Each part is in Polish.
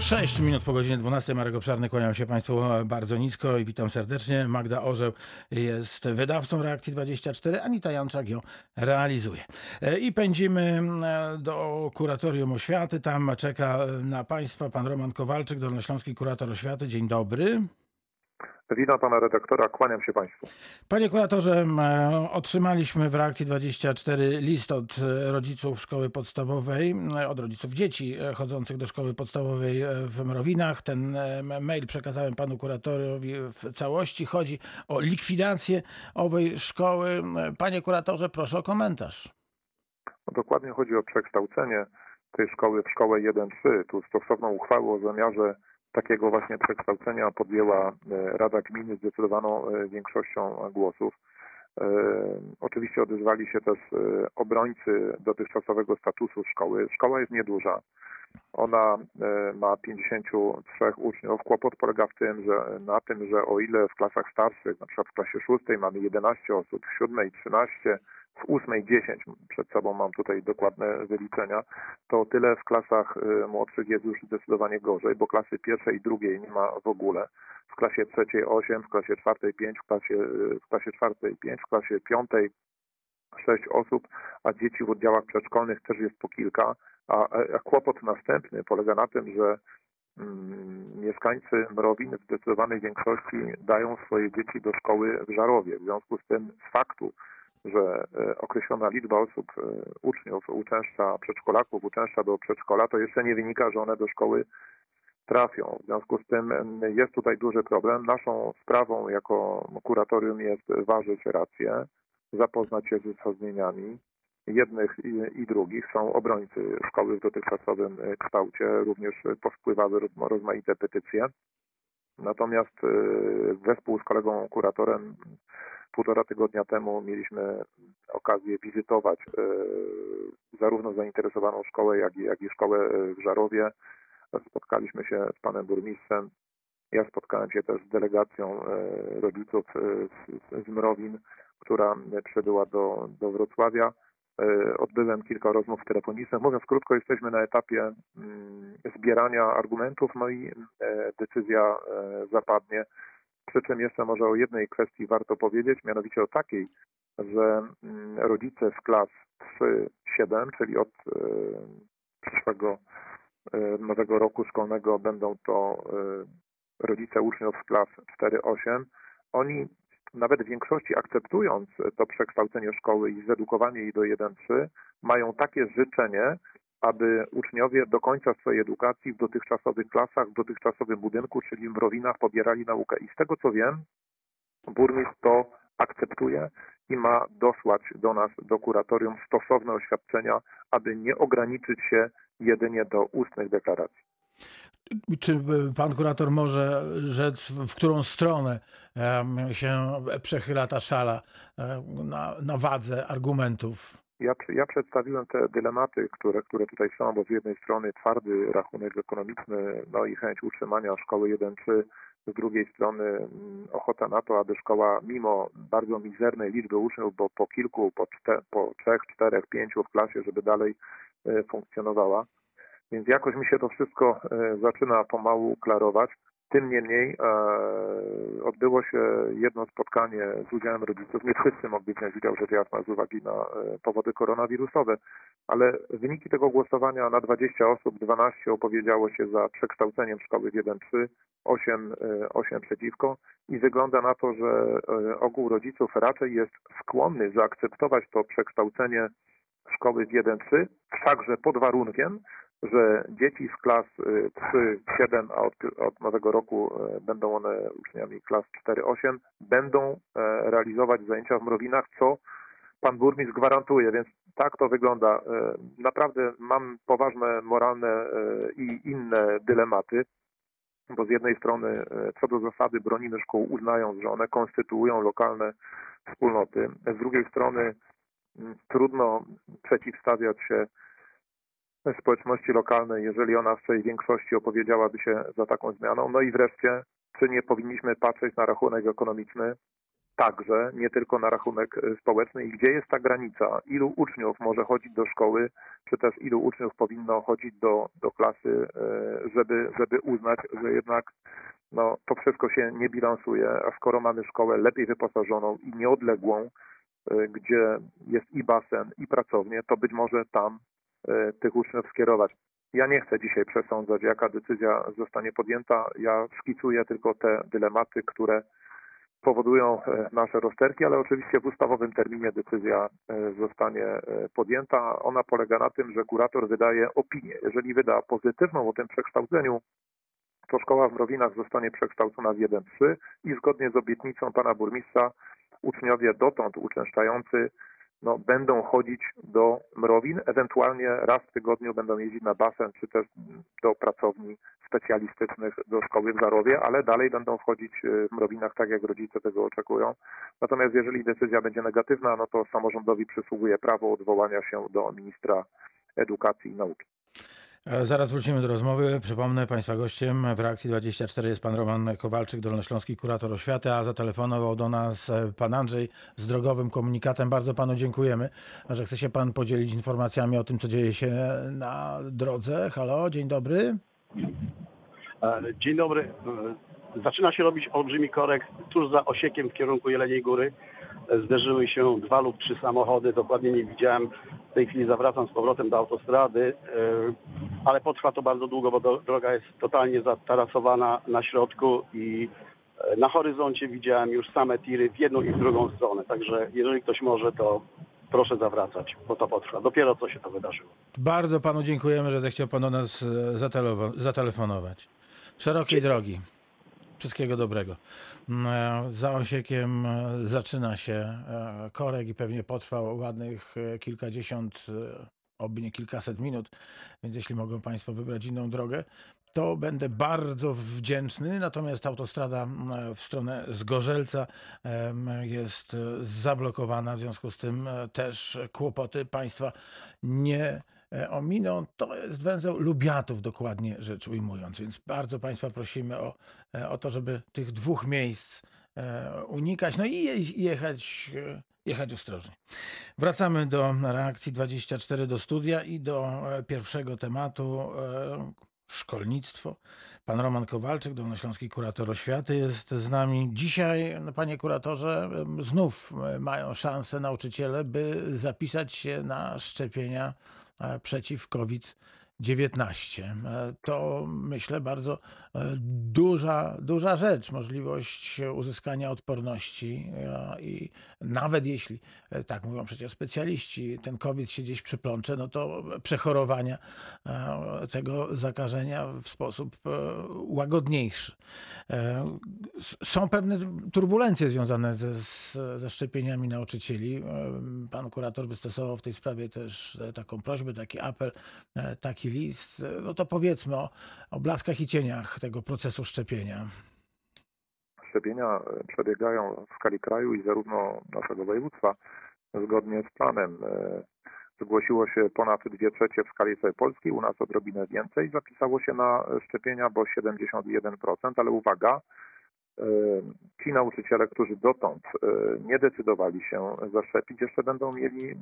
6 minut po godzinie 12. Marek Obszarny, kłaniam się Państwu bardzo nisko i witam serdecznie. Magda Orzeł jest wydawcą Reakcji 24, Anita Janczak ją realizuje. E, I pędzimy e, do Kuratorium Oświaty. Tam czeka na Państwa pan Roman Kowalczyk, Dolnośląski Kurator Oświaty. Dzień dobry. Witam pana redaktora, kłaniam się państwu. Panie kuratorze, otrzymaliśmy w reakcji 24 list od e, rodziców szkoły podstawowej, m, od rodziców dzieci e, chodzących do szkoły podstawowej e, w Mrowinach. Ten e, mail przekazałem panu kuratorowi w całości. Chodzi o likwidację owej szkoły. Panie kuratorze, proszę o komentarz. No, dokładnie chodzi o przekształcenie tej szkoły w szkołę 1-3. Tu stosowną uchwałę o zamiarze takiego właśnie przekształcenia podjęła e, Rada Gminy zdecydowaną e, większością głosów. E, Oczywiście odezwali się też obrońcy dotychczasowego statusu szkoły. Szkoła jest nieduża. Ona ma 53 uczniów. Kłopot polega w tym, że na tym, że o ile w klasach starszych, na przykład w klasie 6 mamy 11 osób, w 7 13, w 8 10, przed sobą mam tutaj dokładne wyliczenia, to tyle w klasach e, młodszych jest już zdecydowanie gorzej, bo klasy pierwszej i drugiej nie ma w ogóle. W klasie trzeciej 8, w klasie czwartej 5, w klasie, e, w klasie czwartej 5, w klasie piątej 6 osób, a dzieci w oddziałach przedszkolnych też jest po kilka. A, a kłopot następny polega na tym, że mm, mieszkańcy Mrowin w zdecydowanej większości dają swoje dzieci do szkoły w Żarowie. W związku z tym z faktu, że e, określona liczba osób, e, uczniów uczęszcza, przedszkolaków uczęszcza do przedszkola, to jeszcze nie wynika, że one do szkoły trafią. W związku z tym jest tutaj duży problem. Naszą sprawą jako kuratorium jest ważyć rację, zapoznać się z uzasadnieniami jednych i, i drugich. Są obrońcy szkoły w dotychczasowym e, kształcie, również powpływały roz- rozmaite petycje. Natomiast wespół z kolegą kuratorem półtora tygodnia temu mieliśmy okazję wizytować e, zarówno zainteresowaną szkołę, jak i, jak i szkołę e, w Żarowie. Spotkaliśmy się z panem burmistrzem. Ja spotkałem się też z delegacją e, rodziców z, z Mrowin, która przybyła do, do Wrocławia. Odbyłem kilka rozmów telefonicznych. Mówiąc krótko, jesteśmy na etapie mm, zbierania argumentów, no i decyzja zapadnie. Przy czym jeszcze może o jednej kwestii warto powiedzieć, mianowicie o takiej, że mm, rodzice z klas 3-7, czyli od e, przyszłego e, nowego roku szkolnego będą to e, rodzice uczniów z klas 4-8, oni nawet w większości akceptując to przekształcenie szkoły i zedukowanie jej do 1-3, mają takie życzenie, aby uczniowie do końca swojej edukacji w dotychczasowych klasach, w dotychczasowym budynku, czyli w Mrowinach pobierali naukę. I z tego co wiem, burmistrz to akceptuje i ma dosłać do nas, do kuratorium stosowne oświadczenia, aby nie ograniczyć się jedynie do ustnych deklaracji. Czy y, pan kurator może rzec, w którą stronę się przechyla ta szala em, na, na wadze argumentów? Ja, ja przedstawiłem te dylematy, które, które tutaj są, bo z jednej strony twardy rachunek ekonomiczny, no i chęć utrzymania szkoły 1-3, z drugiej strony mm, ochota na to, aby szkoła mimo bardzo mizernej liczby uczniów, bo po kilku, po, czte, po trzech, czterech, pięciu w klasie, żeby dalej e, funkcjonowała. Więc jakoś mi się to wszystko e, zaczyna pomału klarować. Tym niemniej e, odbyło się jedno spotkanie z udziałem rodziców. Nie wszyscy mogli wziąć udział, rzecz jasna, z uwagi na e, powody koronawirusowe, ale wyniki tego głosowania na 20 osób, 12 opowiedziało się za przekształceniem szkoły w 1-3, 8, e, 8 przeciwko i wygląda na to, że e, ogół rodziców raczej jest skłonny zaakceptować to przekształcenie szkoły w 1-3, wszakże pod warunkiem, że dzieci z klas 3-7, a od, od nowego roku e, będą one uczniami klas 4-8, będą e, realizować zajęcia w Mrowinach, co pan burmistrz gwarantuje, więc tak to wygląda. E, Naprawdę mam poważne moralne e, i inne dylematy, bo z jednej strony co do zasady bronimy szkół, uznając, że one konstytuują lokalne wspólnoty. Z drugiej strony trudno przeciwstawiać się społeczności lokalnej, jeżeli ona w swojej większości opowiedziałaby się za taką zmianą. No i wreszcie, czy nie powinniśmy patrzeć na rachunek ekonomiczny także, nie tylko na rachunek e, społeczny? I gdzie jest ta granica, ilu uczniów może chodzić do szkoły, czy też ilu uczniów powinno chodzić do, do klasy, żeby, żeby uznać, że jednak no, to wszystko się nie bilansuje, a skoro mamy szkołę lepiej wyposażoną i nieodległą, gdzie jest i basen, i pracownie, to być może tam tych uczniów skierować. Ja nie chcę dzisiaj przesądzać, jaka decyzja zostanie podjęta. Ja szkicuję tylko te dylematy, które powodują e, nasze rozterki, ale oczywiście w ustawowym terminie decyzja e, zostanie e, podjęta. Ona polega na tym, że kurator wydaje opinię. Jeżeli wyda pozytywną o tym przekształceniu, to szkoła w Mrowinach zostanie przekształcona w 1-3 i zgodnie z obietnicą pana burmistrza uczniowie dotąd uczęszczający no, będą chodzić do mrowin, ewentualnie raz w tygodniu będą jeździć na basen, czy też do pracowni specjalistycznych do szkoły w Zarowie, ale dalej będą wchodzić y, w mrowinach tak, jak rodzice tego oczekują. Natomiast jeżeli decyzja będzie negatywna, no to samorządowi przysługuje prawo odwołania się do ministra edukacji i nauki. Zaraz wrócimy do rozmowy. Przypomnę, Państwa gościem w reakcji 24 jest pan Roman Kowalczyk, dolnośląski kurator oświaty, a zatelefonował do nas e, pan Andrzej z drogowym komunikatem. Bardzo panu dziękujemy, że chce się pan podzielić informacjami o tym, co dzieje się na drodze. Halo, dzień dobry. E, dzień dobry. Zaczyna się robić olbrzymi korek tuż za Osiekiem w kierunku Jeleniej Góry. Zderzyły się dwa lub trzy samochody, dokładnie nie widziałem w tej chwili zawracam z powrotem do autostrady, e, ale potrwa to bardzo długo, bo droga jest totalnie zatarasowana na środku i e, na horyzoncie widziałem już same tiry w jedną i w drugą stronę. Także jeżeli ktoś może, to proszę zawracać, bo to potrwa. Dopiero co się to wydarzyło. Bardzo panu dziękujemy, że zechciał pan do nas e, zatelefonować. Szerokiej drogi. Wszystkiego dobrego. Mm, e, za Osiekiem e, zaczyna się e, korek i pewnie potrwa ładnych kilkadziesiąt, oby nie kilkaset minut, więc jeśli mogą Państwo wybrać inną drogę, to będę bardzo wdzięczny. Natomiast autostrada w stronę Zgorzelca jest zablokowana, w związku z tym też kłopoty Państwa nie ominą, to jest węzeł Lubiatów dokładnie rzecz ujmując. Więc bardzo Państwa prosimy o, e, o to, żeby tych dwóch miejsc e, unikać, no i jechać, jechać ostrożnie. Wracamy do reakcji 24 do studia i do pierwszego tematu szkolnictwo. Pan Roman Kowalczyk, Dolnośląski Kurator Oświaty jest z nami. Dzisiaj, no, panie kuratorze, znów mają szansę nauczyciele, by zapisać się na szczepienia E, przeciw COVID-19. E, to myślę bardzo e, duża, duża rzecz, możliwość uzyskania odporności i nawet jeśli, tak mówią przecież specjaliści, ten COVID się gdzieś przyplącze, no to przechorowania tego zakażenia w sposób łagodniejszy. Są pewne turbulencje związane ze, ze szczepieniami nauczycieli. Pan kurator wystosował w tej sprawie też taką prośbę, taki apel, taki list. No to powiedzmy o, o blaskach i cieniach tego procesu szczepienia. Szczepienia przebiegają w skali kraju i zarówno naszego województwa zgodnie z planem. Zgłosiło się ponad 2 trzecie w skali całej Polski, u nas odrobinę więcej. Zapisało się na szczepienia, bo 71%, ale uwaga, e, ci nauczyciele, którzy dotąd e, nie decydowali się zaszczepić, jeszcze będą mieli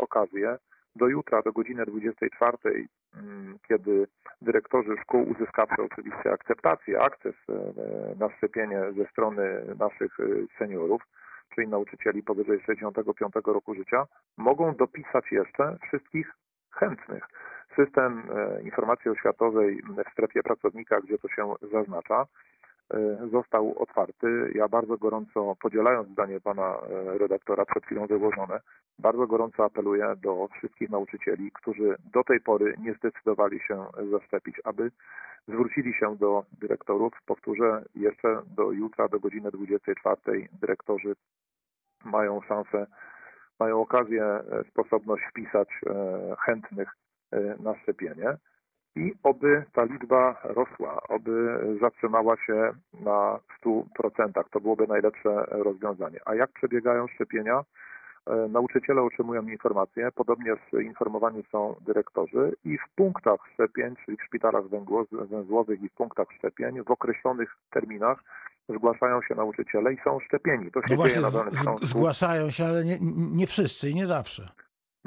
okazję do jutra, do godziny 24, mm, kiedy dyrektorzy szkół uzyskawszy oczywiście akceptację, akces e, na szczepienie ze strony naszych seniorów, czyli nauczycieli powyżej 65 roku życia, mogą dopisać jeszcze wszystkich chętnych. System e, informacji oświatowej w strefie pracownika, gdzie to się zaznacza, e, został otwarty. Ja bardzo gorąco, podzielając zdanie pana e, redaktora przed chwilą wyłożone, bardzo gorąco apeluję do wszystkich nauczycieli, którzy do tej pory nie zdecydowali się zaszczepić, aby zwrócili się do dyrektorów. Powtórzę, jeszcze do jutra, do godziny 24 dyrektorzy mają szansę, mają okazję, e, sposobność wpisać e, chętnych e, na szczepienie i oby ta liczba rosła, oby zatrzymała się na 100%. To byłoby najlepsze rozwiązanie. A jak przebiegają szczepienia? Nauczyciele otrzymują informacje, podobnie informowani są dyrektorzy i w punktach szczepień, czyli w szpitalach węzłowych i w punktach szczepień w określonych terminach zgłaszają się nauczyciele i są szczepieni. To się No dzieje na danym z, zgłaszają się, ale nie, nie wszyscy i nie zawsze.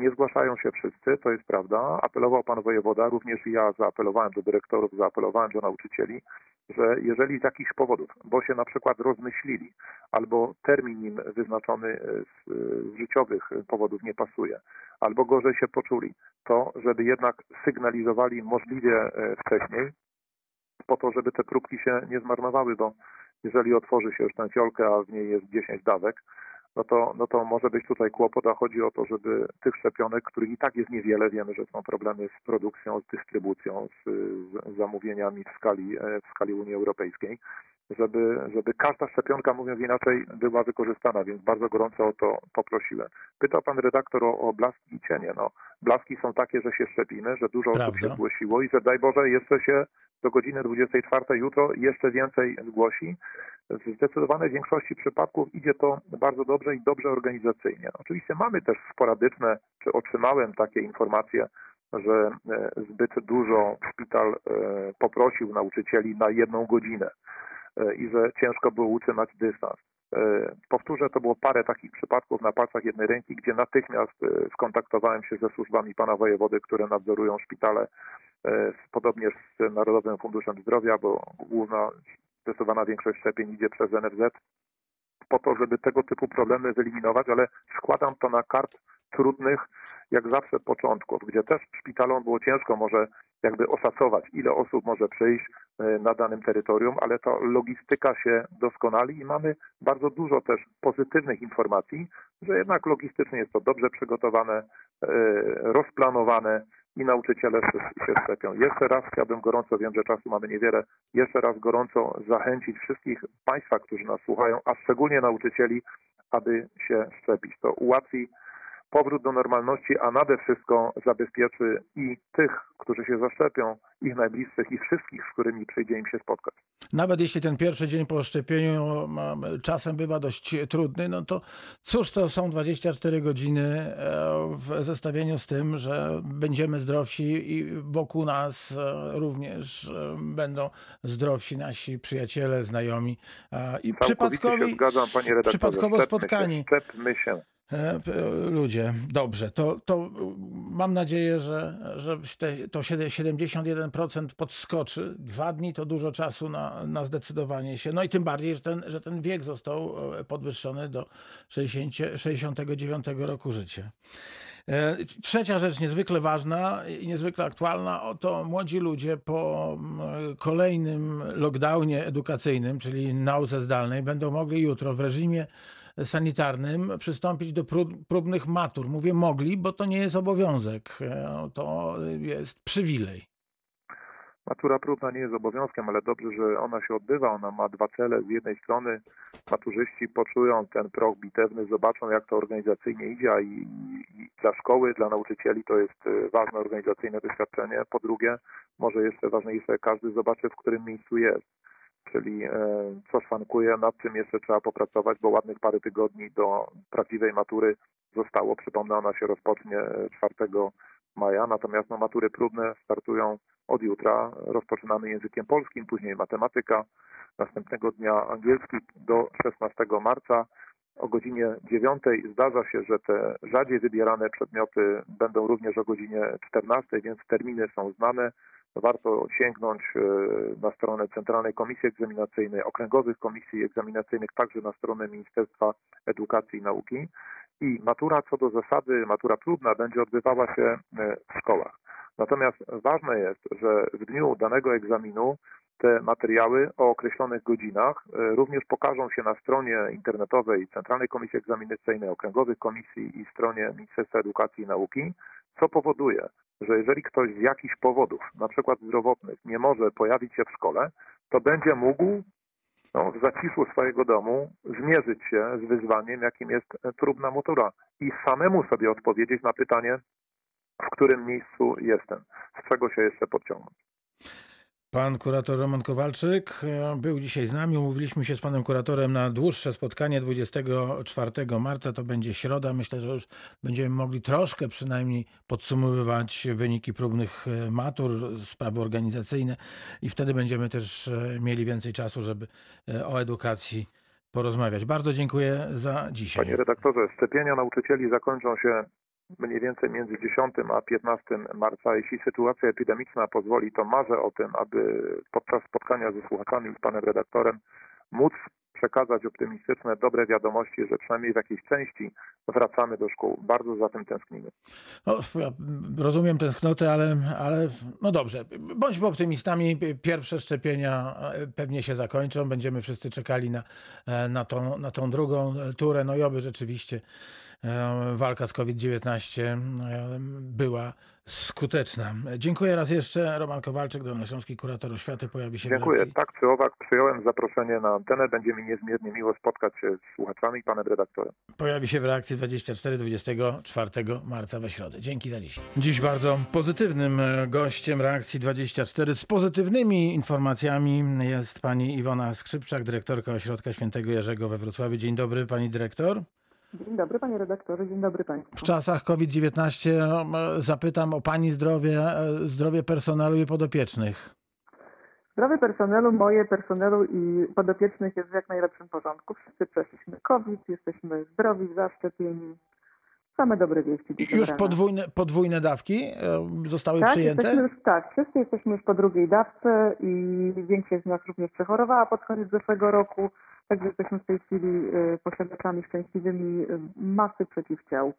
Nie zgłaszają się wszyscy, to jest prawda. Apelował pan wojewoda, również ja zaapelowałem do dyrektorów, zaapelowałem do nauczycieli, że jeżeli z jakichś powodów, bo się na przykład rozmyślili, albo termin im wyznaczony z, z życiowych powodów nie pasuje, albo gorzej się poczuli, to żeby jednak sygnalizowali możliwie e, wcześniej, po to, żeby te próbki się nie zmarnowały, bo jeżeli otworzy się już tę fiolkę, a w niej jest 10 dawek, no to, no to może być tutaj kłopot, a chodzi o to, żeby tych szczepionek, których i tak jest niewiele, wiemy, że są problemy z produkcją, z dystrybucją, z, z zamówieniami w skali, w skali Unii Europejskiej, żeby, żeby każda szczepionka, mówiąc inaczej, była wykorzystana, więc bardzo gorąco o to poprosiłem. Pytał pan redaktor o, o blaski i cienie. No, blaski są takie, że się szczepimy, że dużo Prawda. osób się zgłosiło i że daj Boże jeszcze się do godziny 24 jutro jeszcze więcej zgłosi. W zdecydowanej większości przypadków idzie to bardzo dobrze i dobrze organizacyjnie. Oczywiście mamy też sporadyczne, czy otrzymałem takie informacje, że e, zbyt dużo szpital e, poprosił nauczycieli na jedną godzinę i że ciężko było utrzymać dystans. Powtórzę, to było parę takich przypadków na palcach jednej ręki, gdzie natychmiast skontaktowałem się ze służbami pana wojewody, które nadzorują szpitale, podobnież z Narodowym Funduszem Zdrowia, bo główna zdecydowana większość szczepień idzie przez NFZ po to, żeby tego typu problemy wyeliminować, ale składam to na kart trudnych, jak zawsze, początków, gdzie też szpitalom było ciężko może jakby oszacować, ile osób może przyjść na danym terytorium, ale to logistyka się doskonali i mamy bardzo dużo też pozytywnych informacji, że jednak logistycznie jest to dobrze przygotowane, rozplanowane, i nauczyciele się szczepią. Jeszcze raz chciałbym gorąco, wiem, że czasu mamy niewiele, jeszcze raz gorąco zachęcić wszystkich Państwa, którzy nas słuchają, a szczególnie nauczycieli, aby się szczepić. To ułatwi powrót do normalności, a nade wszystko zabezpieczy i tych, którzy się zaszczepią, ich najbliższych i wszystkich, z którymi przyjdzie im się spotkać. Nawet jeśli ten pierwszy dzień po szczepieniu czasem bywa dość trudny, no to cóż to są 24 godziny e, w zestawieniu z tym, że będziemy zdrowsi i wokół nas e, również e, będą zdrowsi nasi przyjaciele, znajomi i Całkowicie przypadkowi, się zgadzam, panie redaktorze. przypadkowo Szczepmy spotkani. Się, szczepmy się. Ludzie, dobrze, to, to mam nadzieję, że, że te, to 71% podskoczy. Dwa dni to dużo czasu na, na zdecydowanie się. No i tym bardziej, że ten, że ten wiek został podwyższony do 60, 69 roku życia. Trzecia rzecz niezwykle ważna i niezwykle aktualna, to młodzi ludzie po kolejnym lockdownie edukacyjnym, czyli nauce zdalnej, będą mogli jutro w reżimie sanitarnym przystąpić do prób, próbnych matur. Mówię mogli, bo to nie jest obowiązek, to jest przywilej. Matura próbna nie jest obowiązkiem, ale dobrze, że ona się odbywa. Ona ma dwa cele. Z jednej strony maturzyści poczują ten proch bitewny, zobaczą jak to organizacyjnie idzie, i, i dla szkoły, dla nauczycieli to jest ważne organizacyjne doświadczenie. Po drugie, może jeszcze ważniejsze, każdy zobaczy, w którym miejscu jest czyli co szwankuje, nad czym jeszcze trzeba popracować, bo ładnych parę tygodni do prawdziwej matury zostało. Przypomnę, ona się rozpocznie 4 maja, natomiast no, matury próbne startują od jutra. Rozpoczynamy językiem polskim, później matematyka, następnego dnia angielski do 16 marca. O godzinie 9 zdarza się, że te rzadziej wybierane przedmioty będą również o godzinie 14, więc terminy są znane warto sięgnąć na stronę Centralnej Komisji Egzaminacyjnej, okręgowych komisji egzaminacyjnych, także na stronę Ministerstwa Edukacji i Nauki. I matura co do zasady, matura próbna będzie odbywała się w szkołach. Natomiast ważne jest, że w dniu danego egzaminu te materiały o określonych godzinach również pokażą się na stronie internetowej Centralnej Komisji Egzaminacyjnej, okręgowych komisji i stronie Ministerstwa Edukacji i Nauki, co powoduje, że jeżeli ktoś z jakichś powodów, na przykład zdrowotnych, nie może pojawić się w szkole, to będzie mógł no, w zaciszu swojego domu zmierzyć się z wyzwaniem, jakim jest próbna matura i samemu sobie odpowiedzieć na pytanie, w którym miejscu jestem, z czego się jeszcze podciągnąć. Pan kurator Roman Kowalczyk e, był dzisiaj z nami. Umówiliśmy się z panem kuratorem na dłuższe spotkanie 24 marca. To będzie środa. Myślę, że już będziemy mogli troszkę przynajmniej podsumowywać wyniki próbnych e, matur, sprawy organizacyjne i wtedy będziemy też e, mieli więcej czasu, żeby o edukacji porozmawiać. Bardzo dziękuję za dzisiaj. Panie redaktorze, szczepienia nauczycieli zakończą się mniej więcej między 10 a 15 marca. Jeśli sytuacja epidemiczna pozwoli, to marzę o tym, aby podczas spotkania ze słuchaczami i z panem redaktorem móc przekazać optymistyczne, dobre wiadomości, że przynajmniej w jakiejś części wracamy do szkół. Bardzo za tym tęsknimy. No, rozumiem tęsknotę, ale, ale no dobrze. Bądźmy optymistami. Pierwsze szczepienia e, pewnie się zakończą. Będziemy wszyscy czekali na, e, na, tą, na tą drugą turę. No i oby rzeczywiście walka z COVID-19 e, była skuteczna. Dziękuję raz jeszcze. Roman Kowalczyk, Dolnośląski Kurator Oświaty pojawi się Dziękuję. w reakcji. Tak czy owak przyjąłem zaproszenie na antenę. Będzie mi niezmiernie miło spotkać się z słuchaczami i panem redaktorem. Pojawi się w reakcji 24-24 marca we środę. Dzięki za dziś. Dziś bardzo pozytywnym e, gościem reakcji 24 z pozytywnymi informacjami jest pani Iwona Skrzypczak, dyrektorka Ośrodka Świętego Jerzego we Wrocławiu. Dzień dobry pani dyrektor. Dzień dobry panie redaktorze, dzień dobry państwu. W czasach COVID-19 e, zapytam o pani zdrowie, e, zdrowie personelu i podopiecznych. Zdrowie personelu, moje personelu i podopiecznych jest w jak najlepszym porządku. Wszyscy przeszliśmy COVID, jesteśmy zdrowi, zaszczepieni. Same dobre wieści. Już podwójne, podwójne dawki zostały tak, przyjęte? Już, tak, wszyscy jesteśmy już po drugiej dawce i większość z nas również przechorowała pod koniec zeszłego roku. Także jesteśmy w tej chwili y, posiadaczami szczęśliwymi y, masy przeciwciał.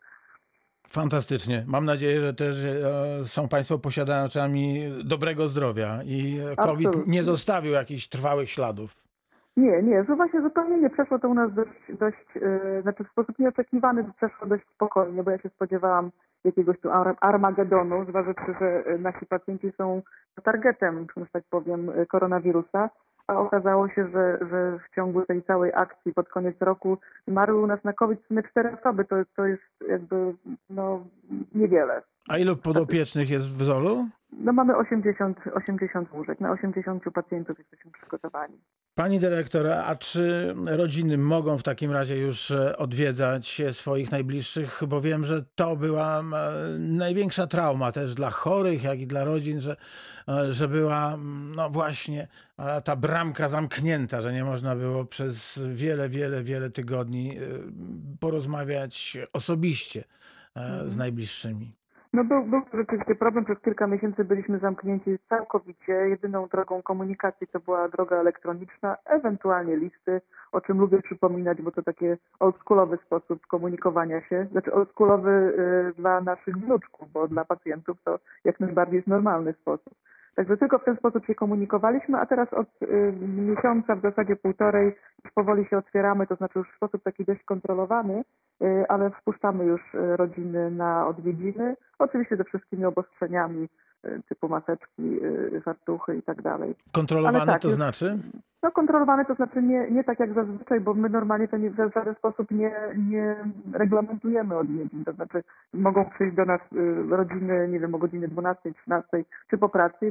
Fantastycznie. Mam nadzieję, że też e, są Państwo posiadaczami dobrego zdrowia i COVID Absolutnie. nie zostawił jakichś trwałych śladów. Nie, nie, że właśnie zupełnie nie przeszło to u nas dość, dość yy, znaczy w sposób nieoczekiwany przeszło dość spokojnie, bo ja się spodziewałam jakiegoś tu Armagedonu, zważywszy, że nasi pacjenci są targetem, że tak powiem, koronawirusa a okazało się, że, że w ciągu tej całej akcji pod koniec roku zmarły u nas na COVID sumie cztery osoby. To, to jest jakby no, niewiele. A ilu podopiecznych jest w Zolu? No mamy 80, 80 łóżek. Na 80 pacjentów jesteśmy przygotowani. Pani dyrektor, a czy rodziny mogą w takim razie już e, odwiedzać swoich najbliższych? Bo wiem, że to była e, największa trauma też dla chorych, jak i dla rodzin, że, e, że była no właśnie ta bramka zamknięta, że nie można było przez wiele, wiele, wiele tygodni porozmawiać osobiście z mhm. najbliższymi. No był, był rzeczywiście problem. Przez kilka miesięcy byliśmy zamknięci całkowicie. Jedyną drogą komunikacji to była droga elektroniczna, ewentualnie listy, o czym lubię przypominać, bo to taki oldschoolowy sposób komunikowania się. Znaczy oldschoolowy y, dla naszych wnuczków, bo dla pacjentów to jak najbardziej jest normalny sposób. Także tylko w ten sposób się komunikowaliśmy, a teraz od y, miesiąca, w zasadzie półtorej, już powoli się otwieramy, to znaczy już w sposób taki dość kontrolowany, y, ale wpuszczamy już y, rodziny na odwiedziny, oczywiście ze wszystkimi obostrzeniami typu maseczki, fartuchy i tak dalej. Kontrolowane tak, to znaczy? No kontrolowane to znaczy nie, nie tak jak zazwyczaj, bo my normalnie to nie, w żaden sposób nie, nie reglamentujemy odwiedzin. To znaczy mogą przyjść do nas y, rodziny, nie wiem, o godzinie 12, 13 czy po pracy i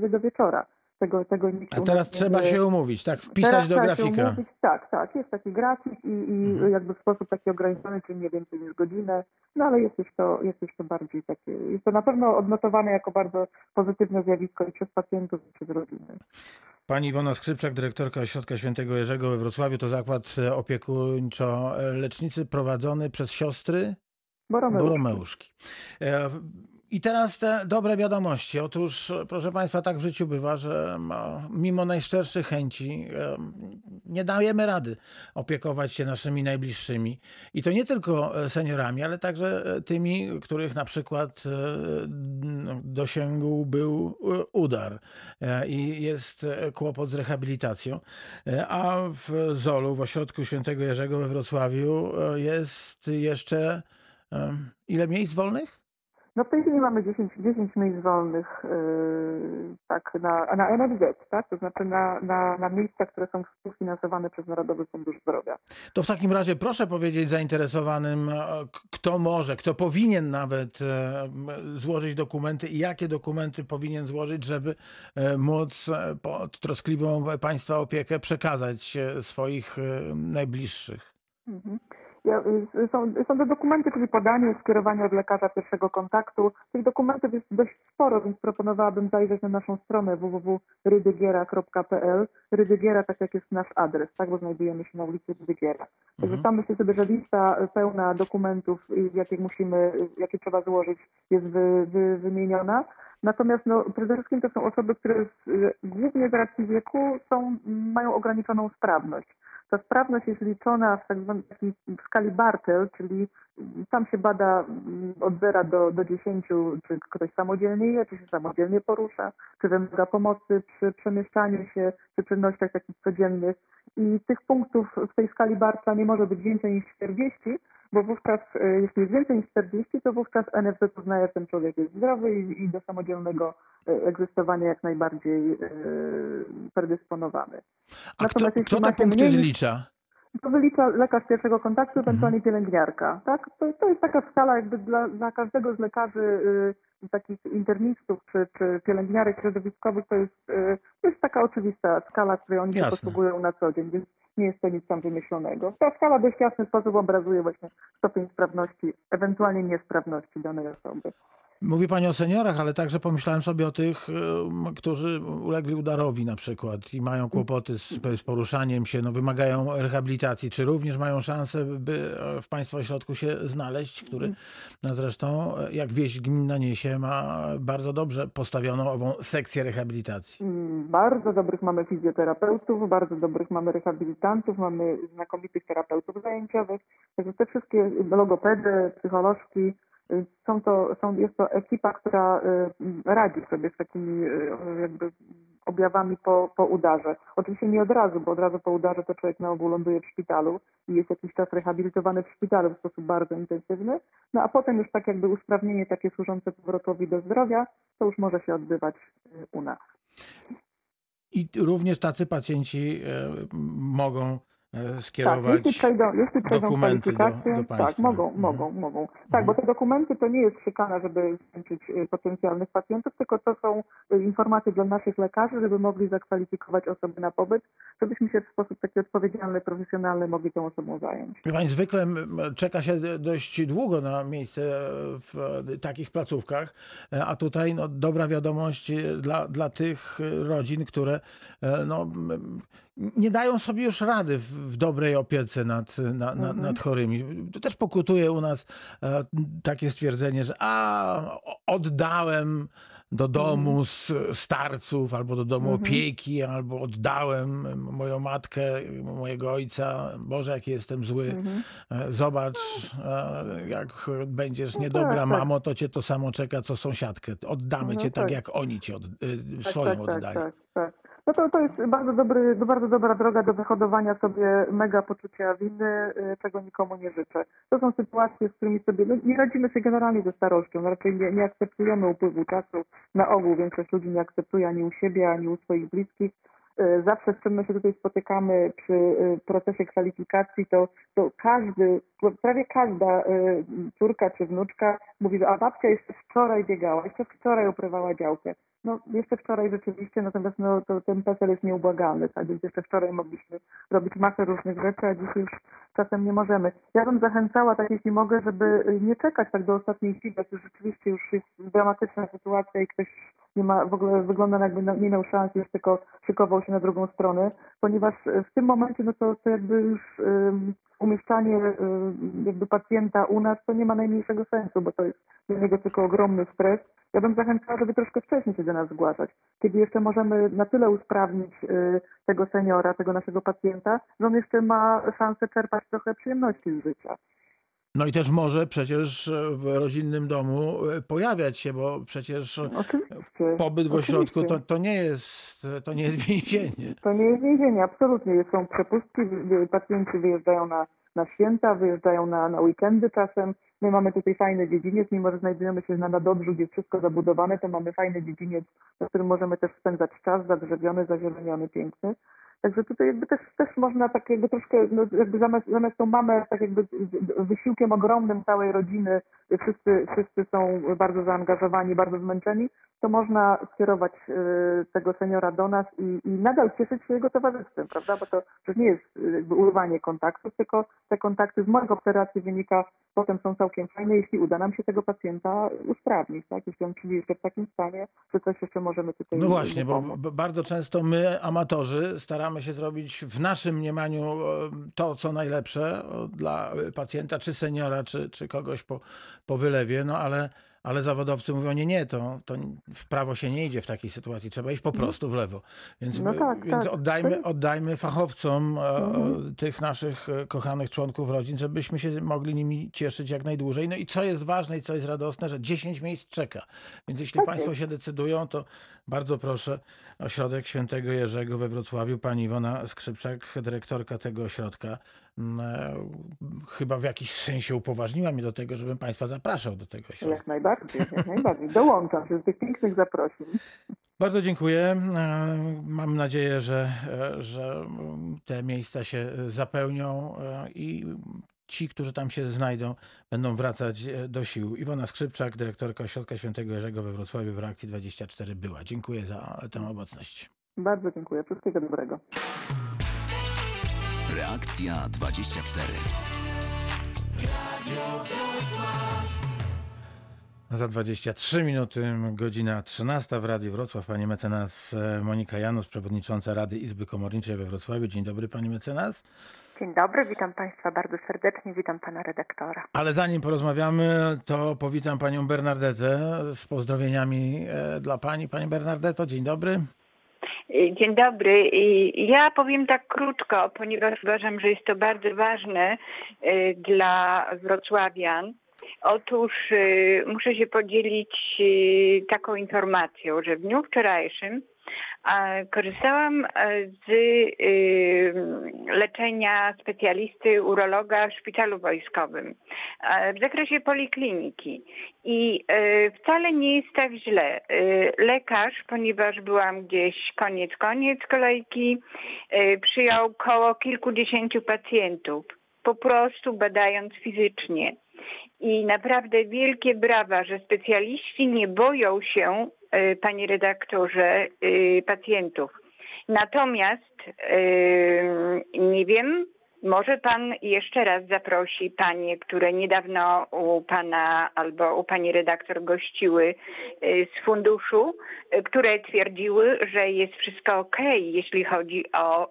być do wieczora. Tego, tego A teraz trzeba się umówić, tak? Wpisać do grafika. Umówić, tak, tak. Jest taki grafik i, i mhm. jakby w sposób taki ograniczony, czyli nie więcej niż godzinę, no ale jest już to, jest już to bardziej takie, jest to na pewno odnotowane jako bardzo pozytywne zjawisko i przez pacjentów, i przez rodziny. Pani Iwona Skrzypczak, dyrektorka Ośrodka Świętego Jerzego we Wrocławiu, to zakład opiekuńczo-lecznicy prowadzony przez siostry Boromeuszki. Boromeuszki. E, i teraz te dobre wiadomości. Otóż, proszę Państwa, tak w życiu bywa, że mimo najszczerszych chęci nie dajemy rady opiekować się naszymi najbliższymi. I to nie tylko seniorami, ale także tymi, których na przykład e, dosięgł był e, udar e, i jest kłopot z rehabilitacją. A w Zolu, w ośrodku Świętego Jerzego we Wrocławiu jest jeszcze ile miejsc wolnych? No w tej chwili mamy 10, 10 miejsc wolnych yy, tak, na, na NFZ, tak? to znaczy na, na, na miejsca, które są współfinansowane przez Narodowy Fundusz Zdrowia. To w takim razie proszę powiedzieć zainteresowanym, e, kto może, kto powinien nawet e, złożyć dokumenty i jakie dokumenty powinien złożyć, żeby e, móc pod troskliwą państwa opiekę przekazać swoich najbliższych. Mhm. Ja, y, są, są to dokumenty, czyli podanie, skierowanie od lekarza pierwszego kontaktu. Tych dokumentów jest dość sporo, więc proponowałabym zajrzeć na naszą stronę www.rydygiera.pl. Rydygiera, tak jak jest nasz adres, tak, bo znajdujemy się na ulicy Rydygiera. Także Mhm. tam myślę sobie, że lista y, pełna dokumentów, y, jakie musimy, y, jakie trzeba złożyć, jest wy, wy, wymieniona. Natomiast no, przede wszystkim to są osoby, które z, y, głównie z racji wieku są, mają ograniczoną sprawność. Ta sprawność jest liczona w tak zwanej takiej skali Bartel, czyli tam się bada mm, od 0 do, do 10, czy ktoś samodzielnie je, czy się samodzielnie porusza, czy wymaga pomocy przy przemieszczaniu się, czy czynnościach takich codziennych. I tych punktów w tej skali Bartla nie może być więcej niż 40, bo wówczas, jeśli jest więcej niż 40, to wówczas NFZ uznaje, że ten człowiek jest zdrowy i, i do samodzielnego e, egzystowania jak najbardziej e, predysponowany. A kto, Natomiast jeśli kto te punkty mniej- zlicza? To wylicza lekarz pierwszego kontaktu, ewentualnie pielęgniarka. Tak? To, to jest taka skala jakby dla, dla każdego z lekarzy y, takich internistów czy, czy pielęgniarek środowiskowych to jest, y, to jest taka oczywista skala, której oni się Jasne. posługują na co dzień, więc nie jest to nic tam wymyślonego. Ta skala dość jasny sposób obrazuje właśnie stopień sprawności, ewentualnie niesprawności danej osoby. Mówi Pani o seniorach, ale także pomyślałem sobie o tych, którzy ulegli udarowi na przykład i mają kłopoty z, z poruszaniem się, no, wymagają rehabilitacji. Czy również mają szansę, by e, w Państwa ośrodku się znaleźć, który no zresztą, e, jak wieść gminna niesie, ma bardzo dobrze postawioną ową sekcję rehabilitacji. Mm, Bardzo dobrych mamy fizjoterapeutów, bardzo dobrych mamy rehabilitantów, mamy znakomitych terapeutów zajęciowych. Także te wszystkie logopedy, psycholożki, są to, są, jest to ekipa, która y, radzi sobie z takimi y, jakby objawami po, po udarze. Oczywiście nie od razu, bo od razu po udarze to człowiek na ogół ląduje w szpitalu i jest jakiś czas rehabilitowany w szpitalu w sposób bardzo intensywny. No a potem już tak jakby usprawnienie takie służące powrotowi do zdrowia, to już może się odbywać y, u nas. I również tacy pacjenci mogą e, Tak, skierować jeśli przejdą, jeśli przejdą dokumenty do- do państwa. tak, mogą, Mhm. mogą, mogą. Tak, bo te dokumenty to nie jest szykana, żeby zwiększyć y, potencjalnych pacjentów, tylko to są y, informacje dla naszych lekarzy, żeby mogli zakwalifikować osoby na pobyt, żebyśmy się w sposób taki odpowiedzialny, profesjonalny mogli tą osobą zająć. Pani, zwykle czeka się dość długo na miejsce w e, takich placówkach, e, a tutaj no, dobra wiadomość dla, dla tych rodzin, które e, no, nie dają sobie już rady w, w dobrej opiece nad, na, na, nad chorymi. To też pokutuje u nas e, takie stwierdzenie, że a, oddałem do domu s- starców, albo do domu opieki, albo oddałem moją matkę, mojego ojca. Boże, jaki jestem zły. E, Zobacz, e, jak będziesz niedobra, tak, tak. mamo, to cię to samo czeka, co sąsiadkę. Oddamy No cię tak, tak. jak oni ci od, Tak, swoją oddają. tak, tak. No to, to jest bardzo, dobry, bardzo dobra droga do wyhodowania sobie mega poczucia winy, y, czego nikomu nie życzę. To są sytuacje, z którymi sobie no, nie radzimy sobie generalnie ze starością. No, Raczej nie, nie akceptujemy upływu czasu. Na ogół większość ludzi nie akceptuje ani u siebie, ani u swoich bliskich. Y, Zawsze, z czym my się tutaj spotykamy przy y, procesie kwalifikacji, to, to każdy, prawie każda córka czy wnuczka mówi, że a babcia jeszcze wczoraj biegała, jeszcze wczoraj uprywała działkę. No jeszcze wczoraj rzeczywiście, natomiast no, to ten PESEL jest nieubłagalny, tak więc jeszcze wczoraj mogliśmy robić masę różnych rzeczy, a dzisiaj już czasem nie możemy. Ja bym zachęcała, tak jeśli mogę, żeby y, nie czekać tak do ostatniej chwili, jak już rzeczywiście już jest dramatyczna sytuacja i ktoś nie ma, w ogóle wygląda jakby nie miał szans, już tylko szykował się na drugą stronę, ponieważ y, w tym momencie no to, to jakby już umieszczanie y, jakby pacjenta u nas to nie ma najmniejszego sensu, bo to jest dla niego tylko ogromny stres. Ja bym zachęcała, żeby troszkę wcześniej się do nas zgłaszać, kiedy jeszcze możemy na tyle usprawnić y, tego seniora, tego naszego pacjenta, że on jeszcze ma szansę czerpać trochę przyjemności z życia. No i też może przecież w rodzinnym domu e, pojawiać się, bo przecież Oczywiście. pobyt w ośrodku to, Oczywiście. to, nie, jest, to nie jest więzienie. To nie jest więzienie, absolutnie. Są przepustki, pacjenci wyjeżdżają na, na święta, wyjeżdżają na, na weekendy czasem. My mamy tutaj fajny dziedziniec, mimo że znajdujemy się na Nadodrzu, gdzie jest wszystko zabudowane, to mamy fajny dziedziniec, na którym możemy też spędzać czas, zadrzewiony, zazieleniony, piękny. Także tutaj jakby też, też można tak jakby troszkę, no jakby zamiast, zamiast tą mamę, tak jakby wysiłkiem ogromnym całej rodziny, wszyscy, wszyscy są bardzo zaangażowani, bardzo zmęczeni, to można skierować y, tego seniora do nas i, i nadal cieszyć się jego towarzystwem, prawda? Bo to przecież nie jest y, jakby urwanie kontaktów, tylko te kontakty z moich obserwacji wynika, potem są całkiem fajne, jeśli uda nam się tego pacjenta usprawnić, tak? Jeśli on jeszcze w takim stanie, że coś jeszcze możemy tutaj No właśnie, bo bardzo często my, amatorzy, staramy się zrobić w naszym mniemaniu e, to, co najlepsze dla pacjenta, czy seniora, czy, czy kogoś po, po wylewie, no ale, ale zawodowcy mówią, nie, nie, to, to w prawo się nie idzie w takiej sytuacji, trzeba iść po prostu w lewo. Więc, No tak, więc tak. oddajmy, oddajmy fachowcom e, Mhm. tych naszych e, kochanych członków rodzin, żebyśmy się mogli nimi cieszyć jak najdłużej. No i co jest ważne i co jest radosne, że 10 miejsc czeka. Więc jeśli Tak Państwo się decydują, to bardzo proszę ośrodek Świętego Jerzego we Wrocławiu. Pani Iwona Skrzypczak, dyrektorka tego ośrodka, mm, e, chyba w jakiś sensie upoważniła mnie do tego, żebym Państwa zapraszał do tego ośrodka. Jak najbardziej, jak najbardziej. Dołączam się z tych pięknych zaprosin. Bardzo dziękuję. E, Mam nadzieję, że, e, że te miejsca się zapełnią i ci, którzy tam się znajdą, będą wracać e, do sił. Iwona Skrzypczak, dyrektorka Ośrodka Świętego Jerzego we Wrocławiu w reakcji 24 była. Dziękuję za tę obecność. Bardzo dziękuję. Wszystkiego dobrego. Reakcja 24. Za 23 minuty, godzina 13 w Radiu Wrocław. Pani mecenas e, Monika Janus, przewodnicząca Rady Izby Komorniczej we Wrocławiu. Dzień dobry, pani mecenas. Dzień dobry, witam Państwa bardzo serdecznie, witam Pana redaktora. Ale zanim porozmawiamy, to powitam panią Bernardetę z pozdrowieniami e, dla pani. Pani Bernardetto, dzień dobry. Dzień dobry. I Ja powiem tak krótko, ponieważ uważam, że jest to bardzo ważne y, dla wrocławian. Otóż muszę się podzielić taką informacją, że w dniu wczorajszym korzystałam e, z y, leczenia specjalisty urologa w szpitalu wojskowym e, w zakresie polikliniki. I e, wcale nie jest tak źle. Lekarz, ponieważ byłam gdzieś koniec, koniec kolejki, przyjął około kilkudziesięciu pacjentów, po prostu badając fizycznie. I naprawdę wielkie brawa, że specjaliści nie boją się, panie redaktorze, e, pacjentów. Natomiast e, nie wiem, może pan jeszcze raz zaprosi panie, które niedawno u pana albo u pani redaktor gościły z funduszu, które twierdziły, że jest wszystko ok, jeśli chodzi o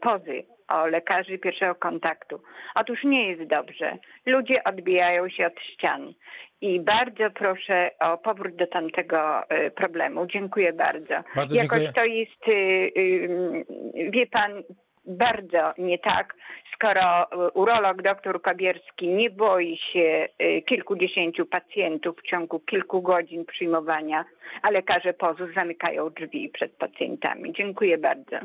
pozy, o lekarzy pierwszego kontaktu. Otóż nie jest dobrze. Ludzie odbijają się od ścian. I bardzo proszę o powrót do tamtego y, problemu. Dziękuję bardzo. Bardzo Jakoś dziękuję. to jest, y, y, wie pan, bardzo nie tak, skoro urolog dr Kabierski nie boi się kilkudziesięciu pacjentów w ciągu kilku godzin przyjmowania, a lekarze POZ-u zamykają drzwi przed pacjentami. Dziękuję bardzo.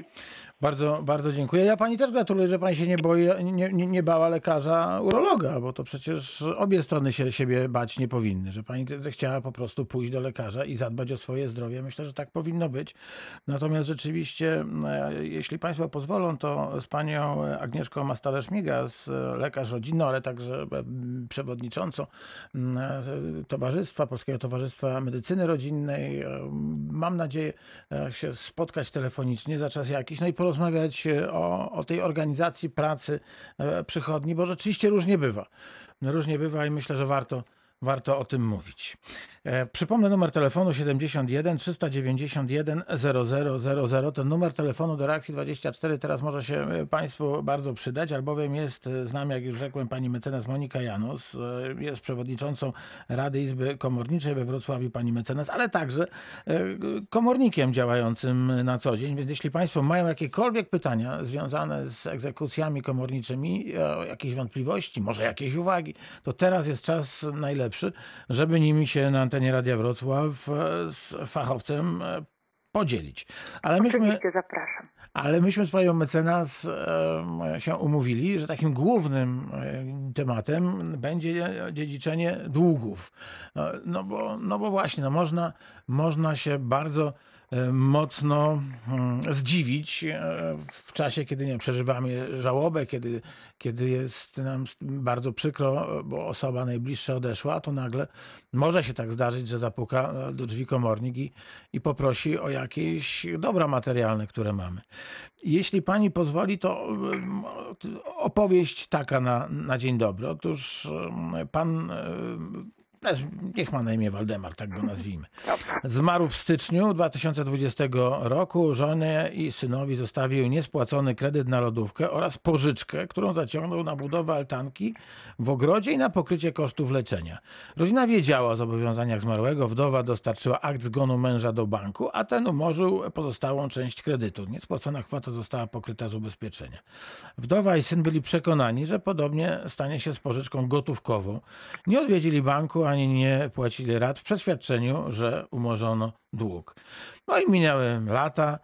Bardzo, bardzo dziękuję. Ja pani też gratuluję, że pani się nie boi, nie, nie, nie bała lekarza urologa, bo to przecież obie strony się siebie bać nie powinny, że pani chciała po prostu pójść do lekarza i zadbać o swoje zdrowie. Myślę, że tak powinno być. Natomiast rzeczywiście, e, jeśli państwo pozwolą, to z panią Agnieszką Mastalerz-Miga, z lekarz rodzinną, ale także e, przewodniczącą m, e, Towarzystwa, Polskiego Towarzystwa Medycyny Rodzinnej, e, mam nadzieję e, się spotkać telefonicznie za czas jakiś, no i e, o, o tej organizacji pracy e, przychodni, bo rzeczywiście różnie bywa. Różnie bywa i myślę, że warto, warto o tym mówić. E, przypomnę numer telefonu 71 391 0000. Ten numer telefonu do reakcji 24 teraz może się e, Państwu bardzo przydać, albowiem jest z nami, jak już rzekłem, pani mecenas Monika Janus. E, jest przewodniczącą Rady Izby Komorniczej we Wrocławiu pani mecenas, ale także komornikiem działającym na co dzień. Więc jeśli Państwo mają jakiekolwiek pytania związane z egzekucjami komorniczymi, jakieś wątpliwości, może jakieś uwagi, to teraz jest czas najlepszy, żeby nimi się na antenie Radia Wrocław e, z fachowcem e, podzielić. Ale myśmy, Oczywiście zapraszam. ale myśmy z panią mecenas e, się umówili, że takim głównym tematem będzie dziedziczenie długów. No, bo, no bo właśnie, no można, można się bardzo mocno mm, zdziwić e, w czasie, kiedy nie przeżywamy żałobę, kiedy, kiedy jest nam bardzo przykro, e, bo osoba najbliższa odeszła, to nagle może się tak zdarzyć, że zapuka e, do drzwi komornik i, i poprosi o jakieś dobra materialne, które mamy. Jeśli pani pozwoli, to opowieść taka na, na dzień dobry. Otóż pan, naz- niech ma na imię Waldemar, tak go nazwijmy. Zmarł w styczniu 2020 roku. Żonie i synowi zostawił niespłacony kredyt na lodówkę oraz pożyczkę, którą zaciągnął na budowę altanki w ogrodzie i na pokrycie kosztów leczenia. Rodzina wiedziała o zobowiązaniach zmarłego. Wdowa dostarczyła akt zgonu męża do banku, a ten umorzył pozostałą część kredytu. Niespłacona kwota została pokryta z ubezpieczenia. Wdowa i syn byli przekonani, że podobnie stanie się z pożyczką gotówkową. Nie odwiedzili banku ani nie płacili rat w przeświadczeniu, że umorzono dług. No i minęły lata.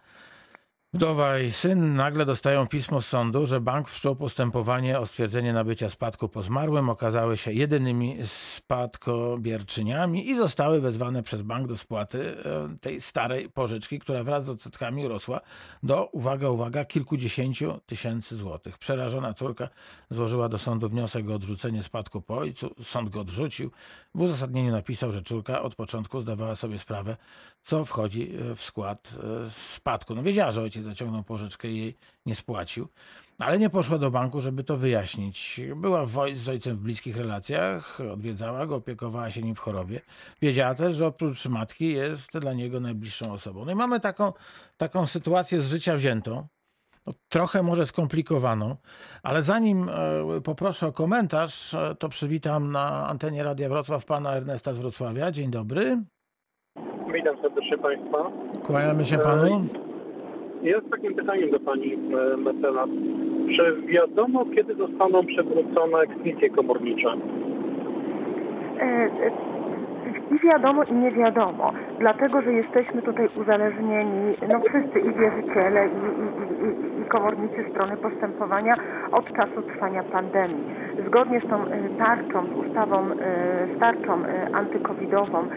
Wdowa i syn nagle dostają pismo z sądu, że bank wszczął postępowanie o stwierdzenie nabycia spadku po zmarłym. Okazały się jedynymi spadkobierczyniami i zostały wezwane przez bank do spłaty e, tej starej pożyczki, która wraz z odsetkami urosła do, uwaga, uwaga, kilkudziesięciu tysięcy złotych. Przerażona córka złożyła do sądu wniosek o odrzucenie spadku po ojcu. Sąd go odrzucił. W uzasadnieniu napisał, że córka od początku zdawała sobie sprawę, co wchodzi e, w skład e, spadku. No wiedziała, że ojciec zaciągnął pożyczkę i jej nie spłacił, ale nie poszła do banku, żeby to wyjaśnić. Była z ojcem w bliskich relacjach, odwiedzała go, opiekowała się nim w chorobie. Wiedziała też, że oprócz matki jest dla niego najbliższą osobą. No i mamy taką, taką sytuację z życia wziętą, no, trochę może skomplikowaną, ale zanim e, poproszę o komentarz, e, to przywitam na antenie Radia Wrocław pana Ernesta z Wrocławia. Dzień dobry. Witam serdecznie Państwa. Kłaniamy się panu. Ja z takim pytaniem do Pani e, mecenas. Czy wiadomo, kiedy zostaną przywrócone eksmisje komornicze? I wiadomo, i nie wiadomo, dlatego że jesteśmy tutaj uzależnieni, no wszyscy i wierzyciele, i, i, i, i komornicy strony postępowania od czasu trwania pandemii. Zgodnie z tą e, tarczą, z ustawą, z tarczą e, antykowidową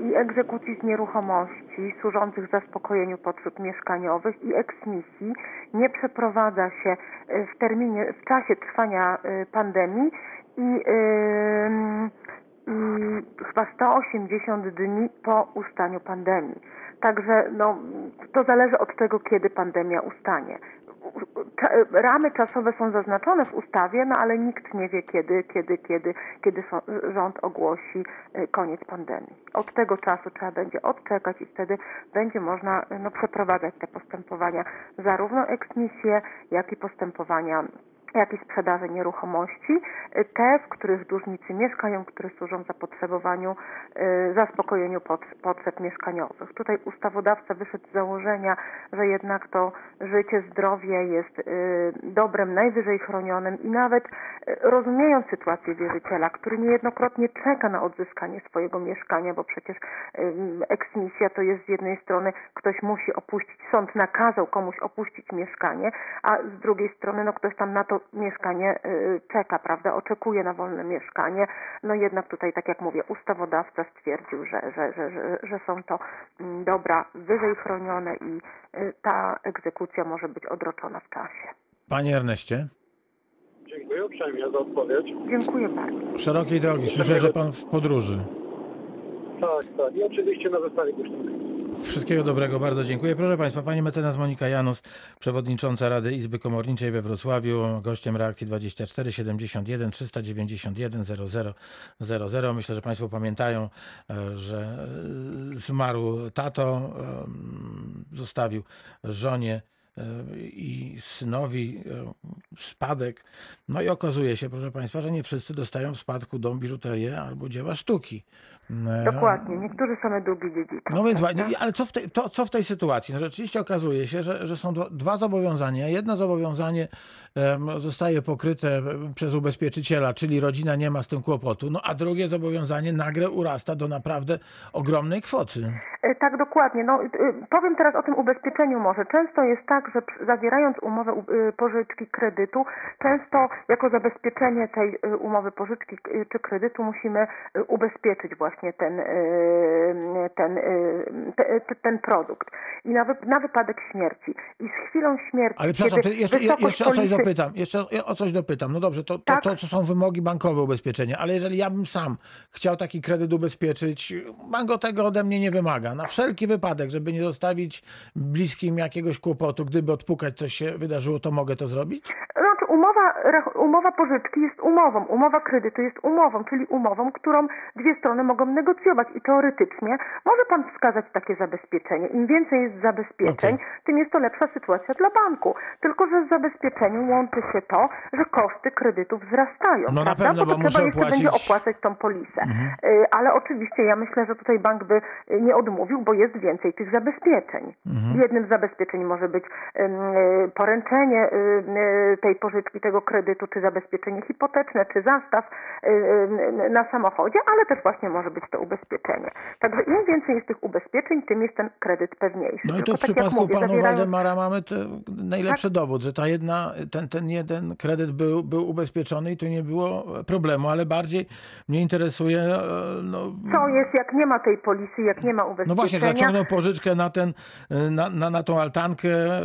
i egzekucji z nieruchomości służących zaspokojeniu potrzeb mieszkaniowych i eksmisji nie przeprowadza się w terminie, w czasie trwania pandemii i ym, i chyba 180 dni po ustaniu pandemii. Także no, to zależy od tego, kiedy pandemia ustanie. Ramy czasowe są zaznaczone w ustawie, no ale nikt nie wie, kiedy, kiedy, kiedy, kiedy rząd ogłosi y, koniec pandemii. Od tego czasu trzeba będzie odczekać i wtedy będzie można no, przeprowadzać te postępowania, zarówno eksmisje, jak i postępowania jak i sprzedaży nieruchomości, y, te, w których dłużnicy mieszkają, które służą zapotrzebowaniu, y, zaspokojeniu pot- potrzeb mieszkaniowych. Tutaj ustawodawca wyszedł z założenia, że jednak to życie, zdrowie jest y, dobrem najwyżej chronionym i nawet rozumiejąc sytuację wierzyciela, który niejednokrotnie czeka na odzyskanie swojego mieszkania, bo przecież eksmisja to jest z jednej strony ktoś musi opuścić, sąd nakazał komuś opuścić mieszkanie, a z drugiej strony no ktoś tam na to mieszkanie y, czeka, prawda, oczekuje na wolne mieszkanie. No jednak tutaj, tak jak mówię, ustawodawca stwierdził, że, że, że, że, że są to mm, dobra wyżej chronione i y, ta egzekucja może być odroczona w czasie. Panie Erneście, Dziękuję uprzejmie za odpowiedź. Dziękuję bardzo. szerokiej drogi. Słyszę, że pan w podróży. Tak, tak. I oczywiście na wystawie głośnowej. Wszystkiego dobrego, bardzo dziękuję. Proszę Państwa, pani mecenas Monika Janus, przewodnicząca Rady Izby Komorniczej we Wrocławiu, gościem reakcji 24 71 391 00 00. Myślę, że Państwo pamiętają, e, że e, zmarł tato, em, zostawił żonie e, i synowi e, spadek. No i okazuje się, proszę Państwa, że nie wszyscy dostają w spadku dom, biżuterię albo dzieła sztuki. E, Dokładnie, niektórzy same długi dziedziczą. no więc, wa- prawda? nie, ale co w, tej, to, co w tej sytuacji? No rzeczywiście okazuje się, że, że są dwa, zobowiązania. Jedno zobowiązanie zostaje pokryte przez ubezpieczyciela, czyli rodzina nie ma z tym kłopotu, no a drugie zobowiązanie nagle urasta do naprawdę ogromnej kwoty. E, Tak, dokładnie. No, y, powiem teraz o tym ubezpieczeniu może. Często jest tak, że zawierając umowę y, pożyczki kredytu, często jako zabezpieczenie tej y, umowy pożyczki y, czy kredytu musimy y, ubezpieczyć właśnie ten, y, ten, y, te- te- ten produkt. I na, wy, na wypadek śmierci. I z chwilą śmierci, Ale przepraszam, kiedy jeszcze, jeszcze o coś dopytam. Jeszcze o coś dopytam. No dobrze, to, to, Tak. to, to są wymogi bankowe ubezpieczenia, ale jeżeli ja bym sam chciał taki kredyt ubezpieczyć, bank go tego ode mnie nie wymaga. Na wszelki wypadek, żeby nie zostawić bliskim jakiegoś kłopotu, gdyby odpukać coś się wydarzyło, to mogę to zrobić? Znaczy umowa, umowa pożyczki jest umową, umowa kredytu jest umową, czyli umową, którą dwie strony mogą negocjować i teoretycznie może pan wskazać takie zabezpieczenie. Im więcej jest zabezpieczeń, Okej. tym jest to lepsza sytuacja dla banku. Tylko, że z zabezpieczeniem łączy się to, że koszty kredytu wzrastają. No na prawda? pewno, to bo trzeba jeszcze Mhm. będzie opłacać tą polisę. Y, Ale oczywiście ja myślę, że tutaj bank by nie odmówił, bo jest więcej tych zabezpieczeń. Mhm. Jednym z zabezpieczeń może być y, poręczenie y, tej pożyczki, tego kredytu, czy zabezpieczenie hipoteczne, czy zastaw y, y, na samochodzie, ale też właśnie może być to ubezpieczenie. Także im więcej jest tych ubezpieczeń, tym jest ten kredyt pewniejszy. No i tu w tak przypadku mówię, panu zawierając- Waldemara mamy najlepszy Tak. dowód, że ta jedna, ten, ten jeden kredyt był, był ubezpieczony i tu nie było problemu, ale bardziej mnie interesuje, e, no, Co jest, jak nie ma tej polisy, jak nie ma ubezpieczenia? no właśnie, zaciągnął pożyczkę na, ten, e, na, na, na tą altankę e,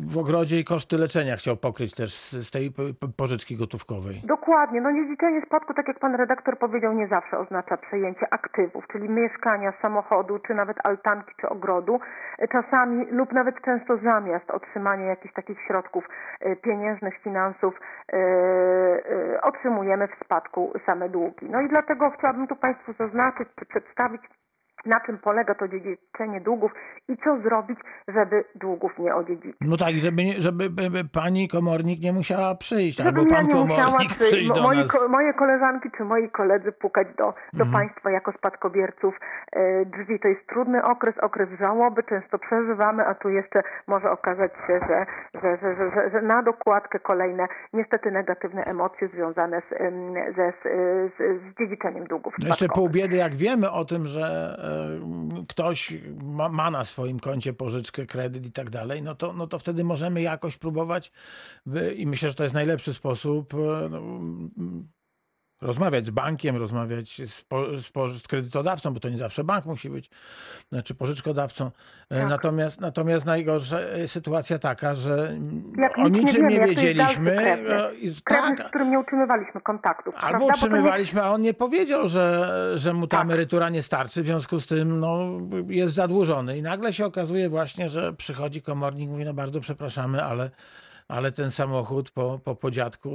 w ogrodzie i koszty leczenia chciał pokryć też z, z tej pożyczki gotówkowej. Dokładnie. No dziedziczenie spadku, tak jak pan redaktor powiedział, nie zawsze oznacza przejęcie aktywów, czyli mieszkania, samochodu, czy nawet altanki, czy ogrodu. Czasami lub nawet często zamiast otrzymania jakichś takich środków e, pieniężnych, finansów, e, e, otrzymujemy w spadku same długi. No i dlatego chciałabym tu Państwu zaznaczyć, czy przedstawić na czym polega to dziedziczenie długów i co zrobić, żeby długów nie odziedziczyć. No tak, żeby, nie- żeby by, by pani komornik nie musiała przyjść, albo Żebym ja pan nie musiała komornik przyjść, do moje, nas. moje koleżanki czy moi koledzy pukać do, do Mhm. państwa jako spadkobierców e, drzwi. To jest trudny okres, okres żałoby, często przeżywamy, a tu jeszcze może okazać się, że, że, że, że, że, na dokładkę kolejne niestety negatywne emocje związane z, z, z, z dziedziczeniem długów Jeszcze pół biedy, jak wiemy o tym, że e, ktoś ma, ma na swoim koncie pożyczkę, kredyt i tak dalej, no to, no to wtedy możemy jakoś próbować i myślę, że to jest najlepszy sposób e, no, rozmawiać z bankiem, rozmawiać z, po, z, po, z kredytodawcą, bo to nie zawsze bank musi być, czy pożyczkodawcą. E, Tak. Natomiast, natomiast najgorsza e, sytuacja taka, że Jak o nic nie niczym wiemy, nie wiedzieliśmy. krewny. i- Krewny, tak, z którym nie utrzymywaliśmy kontaktów. Albo prawda? To nie- utrzymywaliśmy, a on nie powiedział, że, że mu ta Tak. emerytura nie starczy, w związku z tym no, jest zadłużony. I nagle się okazuje właśnie, że przychodzi komornik i mówi, no bardzo przepraszamy, ale, ale ten samochód po, po, po dziadku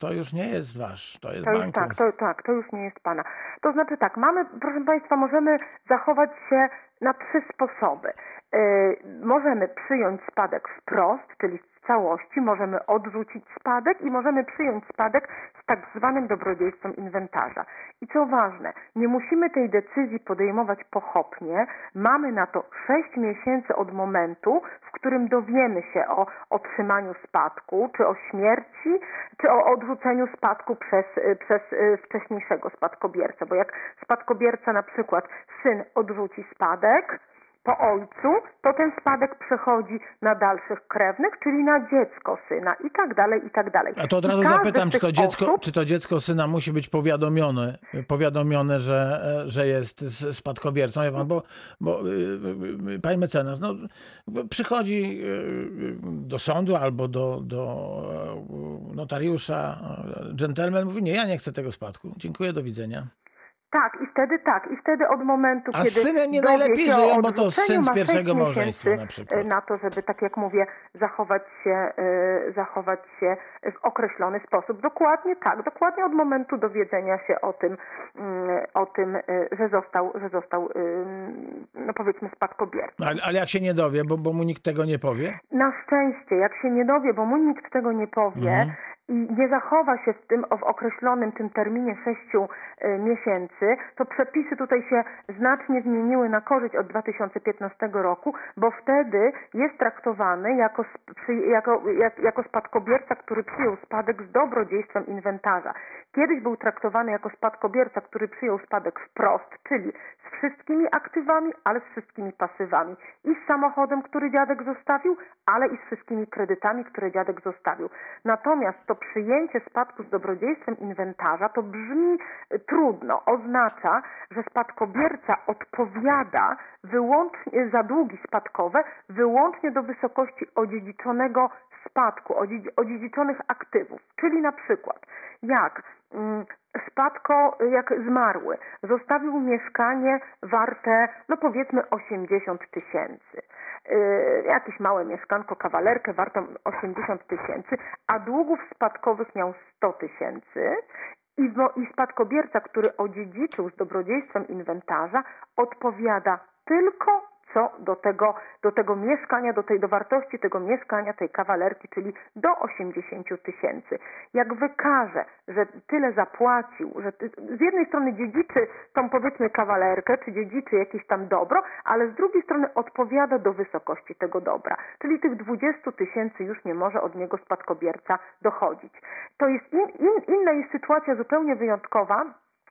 to już nie jest wasz, to jest To banku. tak, to, tak, to już nie jest pana. To znaczy tak, mamy, proszę Państwa, możemy zachować się na trzy sposoby. Yy, możemy przyjąć spadek wprost, czyli całości, możemy odrzucić spadek i możemy przyjąć spadek z tak zwanym dobrodziejstwem inwentarza. I co ważne, nie musimy tej decyzji podejmować pochopnie. Mamy na to 6 miesięcy od momentu, w którym dowiemy się o otrzymaniu spadku, czy o śmierci, czy o odrzuceniu spadku przez, y, przez y, wcześniejszego spadkobiercę. Bo jak spadkobierca na przykład syn odrzuci spadek, po ojcu, to ten spadek przechodzi na dalszych krewnych, czyli na dziecko syna i tak dalej, i tak dalej. A to od razu zapytam, czy to, dziecko, osób- czy to dziecko syna musi być powiadomione, powiadomione że, że jest spadkobiercą, Wie pan, bo, bo y, y, y, pani mecenas, no, przychodzi do sądu albo do, do y, notariusza, dżentelmen mówi, nie, ja nie chcę tego spadku, dziękuję, do widzenia. Tak, i wtedy tak, i wtedy od momentu, A kiedy z synem nie dowie najlepiej się o żyją, bo to odrzuceniu, syn z ma sześć pierwszego małżeństwa miesięcy, na przykład. e, na to, żeby tak jak mówię, zachować się, e, zachować się w określony sposób. Dokładnie tak, dokładnie od momentu dowiedzenia się o tym, mm, o tym, e, że został, że został, ym, no powiedzmy spadkobiercą. Ale, ale jak się nie dowie, bo, bo mu nikt tego nie powie? Na szczęście, jak się nie dowie, bo mu nikt tego nie powie Mhm. Nie zachowa się w tym w określonym tym terminie sześciu e, miesięcy, to przepisy tutaj się znacznie zmieniły na korzyść od 2015 roku, bo wtedy jest traktowany jako, jako, jak, jako spadkobierca, który przyjął spadek z dobrodziejstwem inwentarza. Kiedyś był traktowany jako spadkobierca, który przyjął spadek wprost, czyli z wszystkimi aktywami, ale z wszystkimi pasywami. I z samochodem, który dziadek zostawił, ale i z wszystkimi kredytami, które dziadek zostawił. Natomiast to przyjęcie spadku z dobrodziejstwem inwentarza to brzmi y, trudno. Oznacza, że spadkobierca odpowiada wyłącznie za długi spadkowe wyłącznie do wysokości odziedziczonego spadku, odziedzi- odziedziczonych aktywów. Czyli na przykład jak mm, spadko, jak zmarły, zostawił mieszkanie warte, no powiedzmy 80 tysięcy. Yy, jakieś małe mieszkanko, kawalerkę wartą 80 tysięcy, a długów spadkowych miał 100 tysięcy. I, wo- i spadkobierca, który odziedziczył z dobrodziejstwem inwentarza, odpowiada tylko co do tego, do tego mieszkania, do tej do wartości tego mieszkania, tej kawalerki, czyli do 80 tysięcy. Jak wykaże, że tyle zapłacił, że ty, z jednej strony dziedziczy tą powiedzmy kawalerkę, czy dziedziczy jakieś tam dobro, ale z drugiej strony odpowiada do wysokości tego dobra. Czyli tych 20 tysięcy już nie może od niego spadkobierca dochodzić. To jest in, in, inna jest sytuacja zupełnie wyjątkowa,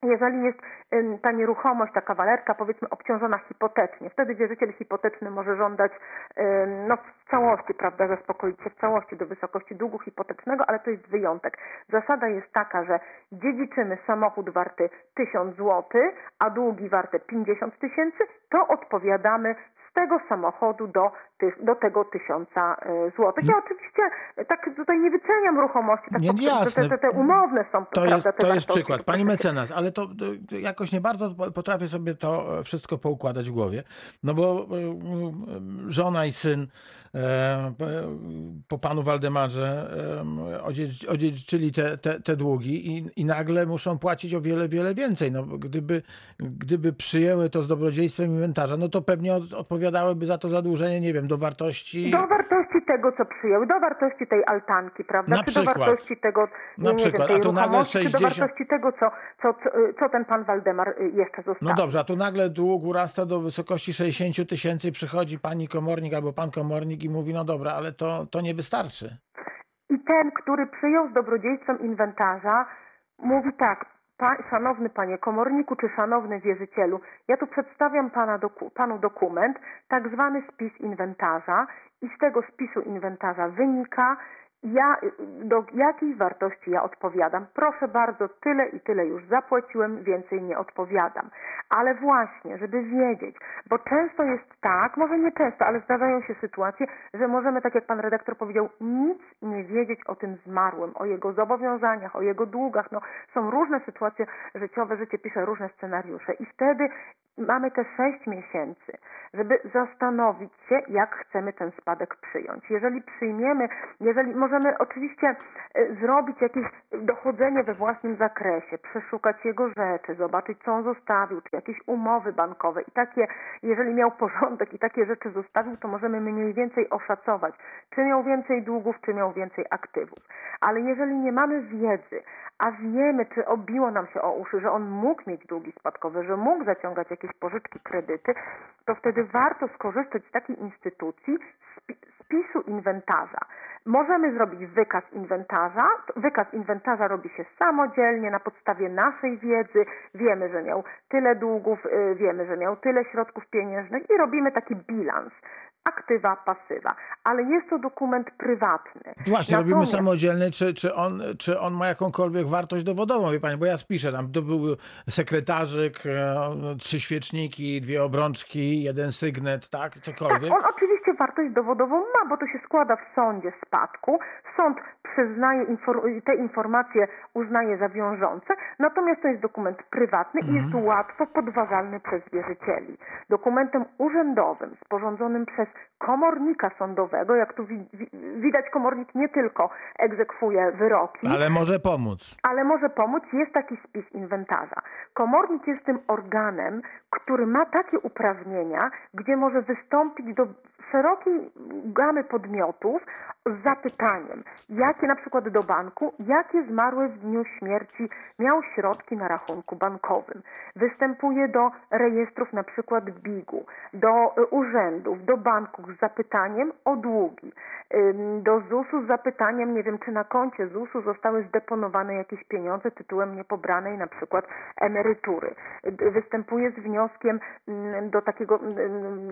jeżeli jest ta nieruchomość, ta kawalerka powiedzmy obciążona hipotecznie, wtedy wierzyciel hipoteczny może żądać no, w całości, prawda, zaspokoić się w całości do wysokości długu hipotecznego, ale to jest wyjątek. Zasada jest taka, że dziedziczymy samochód warty 1000 zł, a długi warte 50 tysięcy, to odpowiadamy z tego samochodu do, tych, do tego tysiąca y, złotych. Ja oczywiście tak tutaj nie wyceniam ruchomości, tak Nie, po jasne. te, te, te umowne są, To prawda, jest, to jest przykład. Pani mecenas, ale to, to jakoś nie bardzo potrafię sobie to wszystko poukładać w głowie. No bo e, żona i syn e, po panu Waldemarze e, odziedzic- odziedziczyli te, te, te długi i, i nagle muszą płacić o wiele, wiele więcej. No, bo gdyby, gdyby przyjęły to z dobrodziejstwem inwentarza, no to pewnie od, odpowiadałyby za to zadłużenie, nie wiem, do wartości... Do wartości tego, co przyjął, do wartości tej altanki, prawda? Na czy przykład. do wartości tego, Na nie przykład. wiem, A tej tu nagle ruchomości, 60 czy do wartości tego, co, co, co, ten pan Waldemar y, jeszcze zostawił. No dobrze, a tu nagle dług urasta do wysokości 60 tysięcy, przychodzi pani komornik albo pan komornik i mówi, no dobra, ale to, to nie wystarczy. I ten, który przyjął z dobrodziejstwem inwentarza, mówi tak, pa, szanowny panie komorniku czy szanowny wierzycielu, ja tu przedstawiam pana doku, panu dokument, tak zwany spis inwentarza i z tego spisu inwentarza wynika, ja, do jakiej wartości ja odpowiadam. Proszę bardzo, tyle i tyle już zapłaciłem, więcej nie odpowiadam. Ale właśnie, żeby wiedzieć, bo często jest tak, może nie często, ale zdarzają się sytuacje, że możemy, tak jak pan redaktor powiedział, nic nie wiedzieć o tym zmarłym, o jego zobowiązaniach, o jego długach. No, są różne sytuacje życiowe, życie pisze różne scenariusze i wtedy mamy te sześć miesięcy, żeby zastanowić się, jak chcemy ten spadek przyjąć. Jeżeli przyjmiemy, jeżeli możemy oczywiście e, zrobić jakieś dochodzenie we własnym zakresie, przeszukać jego rzeczy, zobaczyć, co on zostawił, czy jakieś umowy bankowe i takie, jeżeli miał porządek i takie rzeczy zostawił, to możemy mniej więcej oszacować, czy miał więcej długów, czy miał więcej aktywów. Ale jeżeli nie mamy wiedzy, a wiemy, czy obiło nam się o uszy, że on mógł mieć długi spadkowe, że mógł zaciągać jakieś pożyczki, kredyty, to wtedy warto skorzystać z takiej instytucji spi- spisu inwentarza. Możemy zrobić wykaz inwentarza. Wykaz inwentarza robi się samodzielnie na podstawie naszej wiedzy. Wiemy, że miał tyle długów, y, wiemy, że miał tyle środków pieniężnych i robimy taki bilans aktywa, pasywa, ale jest to dokument prywatny. Właśnie, robimy Natomiast- samodzielny, czy, czy, on, czy on ma jakąkolwiek wartość dowodową, wie pani, bo ja spiszę, tam to był sekretarzyk, e, trzy świeczniki, dwie obrączki, jeden sygnet, tak, Tak, cokolwiek. on oczywiście wartość dowodową ma, bo to się składa w sądzie spadku. Sąd przyznaje te informacje, uznaje za wiążące, natomiast to jest dokument prywatny i jest łatwo podważalny przez wierzycieli. Dokumentem urzędowym sporządzonym przez komornika sądowego, jak tu wi- wi- widać, komornik nie tylko egzekwuje wyroki, Ale może pomóc. ale może pomóc, jest taki spis inwentarza. Komornik jest tym organem, który ma takie uprawnienia, gdzie może wystąpić do szerokiej gamy podmiotów z zapytaniem, jakie na przykład do banku, jakie zmarły w dniu śmierci miał środki na rachunku bankowym. Występuje do rejestrów na przykład BIG-u, do y, urzędów, do banków z zapytaniem o długi, do ZUS-u z zapytaniem, nie wiem, czy na koncie ZUS-u zostały zdeponowane jakieś pieniądze tytułem niepobranej na przykład emerytury. Y, Występuje z wnioskiem do takiego,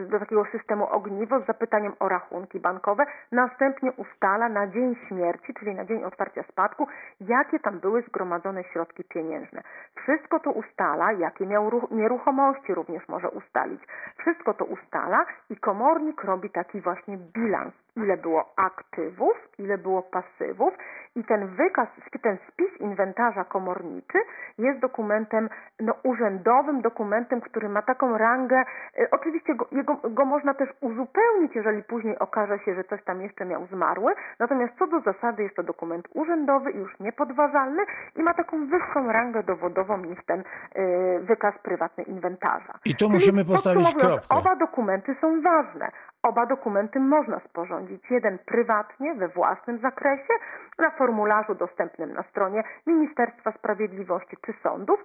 do takiego systemu ogniwo z zapytaniem o rachunki bankowe, następnie ustala na dzień śmierci, czyli na dzień otwarcia spadku, jakie tam były zgromadzone środki pieniężne. Wszystko to ustala, jakie miał ruch- nieruchomości również może ustalić. Wszystko to ustala i komornik robi taki właśnie bilans, ile było aktywów, ile było pasywów i ten wykaz, ten spis inwentarza komorniczy jest dokumentem no, urzędowym, dokumentem, który ma taką rangę, e, oczywiście go, jego, go można też uzupełnić, jeżeli później okaże się, że coś tam jeszcze miał zmarły, natomiast co do zasady jest to dokument urzędowy i już niepodważalny i ma taką wyższą rangę dowodową niż ten e, wykaz prywatny inwentarza. I tu Czyli musimy postawić kropkę. Oba dokumenty są ważne. Oba dokumenty można sporządzić. Jeden prywatnie, we własnym zakresie, na formularzu dostępnym na stronie Ministerstwa Sprawiedliwości czy sądów.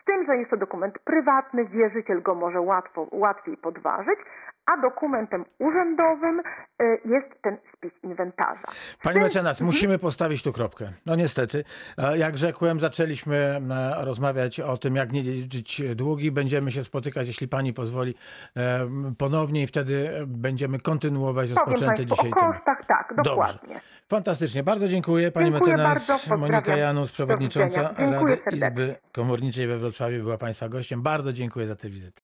Z tym, że jest to dokument prywatny, wierzyciel go może łatwo, łatwiej podważyć, a dokumentem urzędowym y, jest ten spis inwentarza. Pani mecenas, musimy postawić tu kropkę. No niestety. E, Jak rzekłem, zaczęliśmy e, rozmawiać o tym, jak nie dziedziczyć długi. Będziemy się spotykać, jeśli pani pozwoli, e, ponownie i wtedy będziemy kontynuować Powiem rozpoczęty Państwu dzisiaj temat. kosztach, tak, dokładnie. Dobrze. Fantastycznie. Bardzo dziękuję. Pani Dziękuję mecenas bardzo, Monika. Janus, przewodnicząca Rady. Izby Komorniczej we Wrocławiu była Państwa gościem. Bardzo dziękuję za tę wizytę.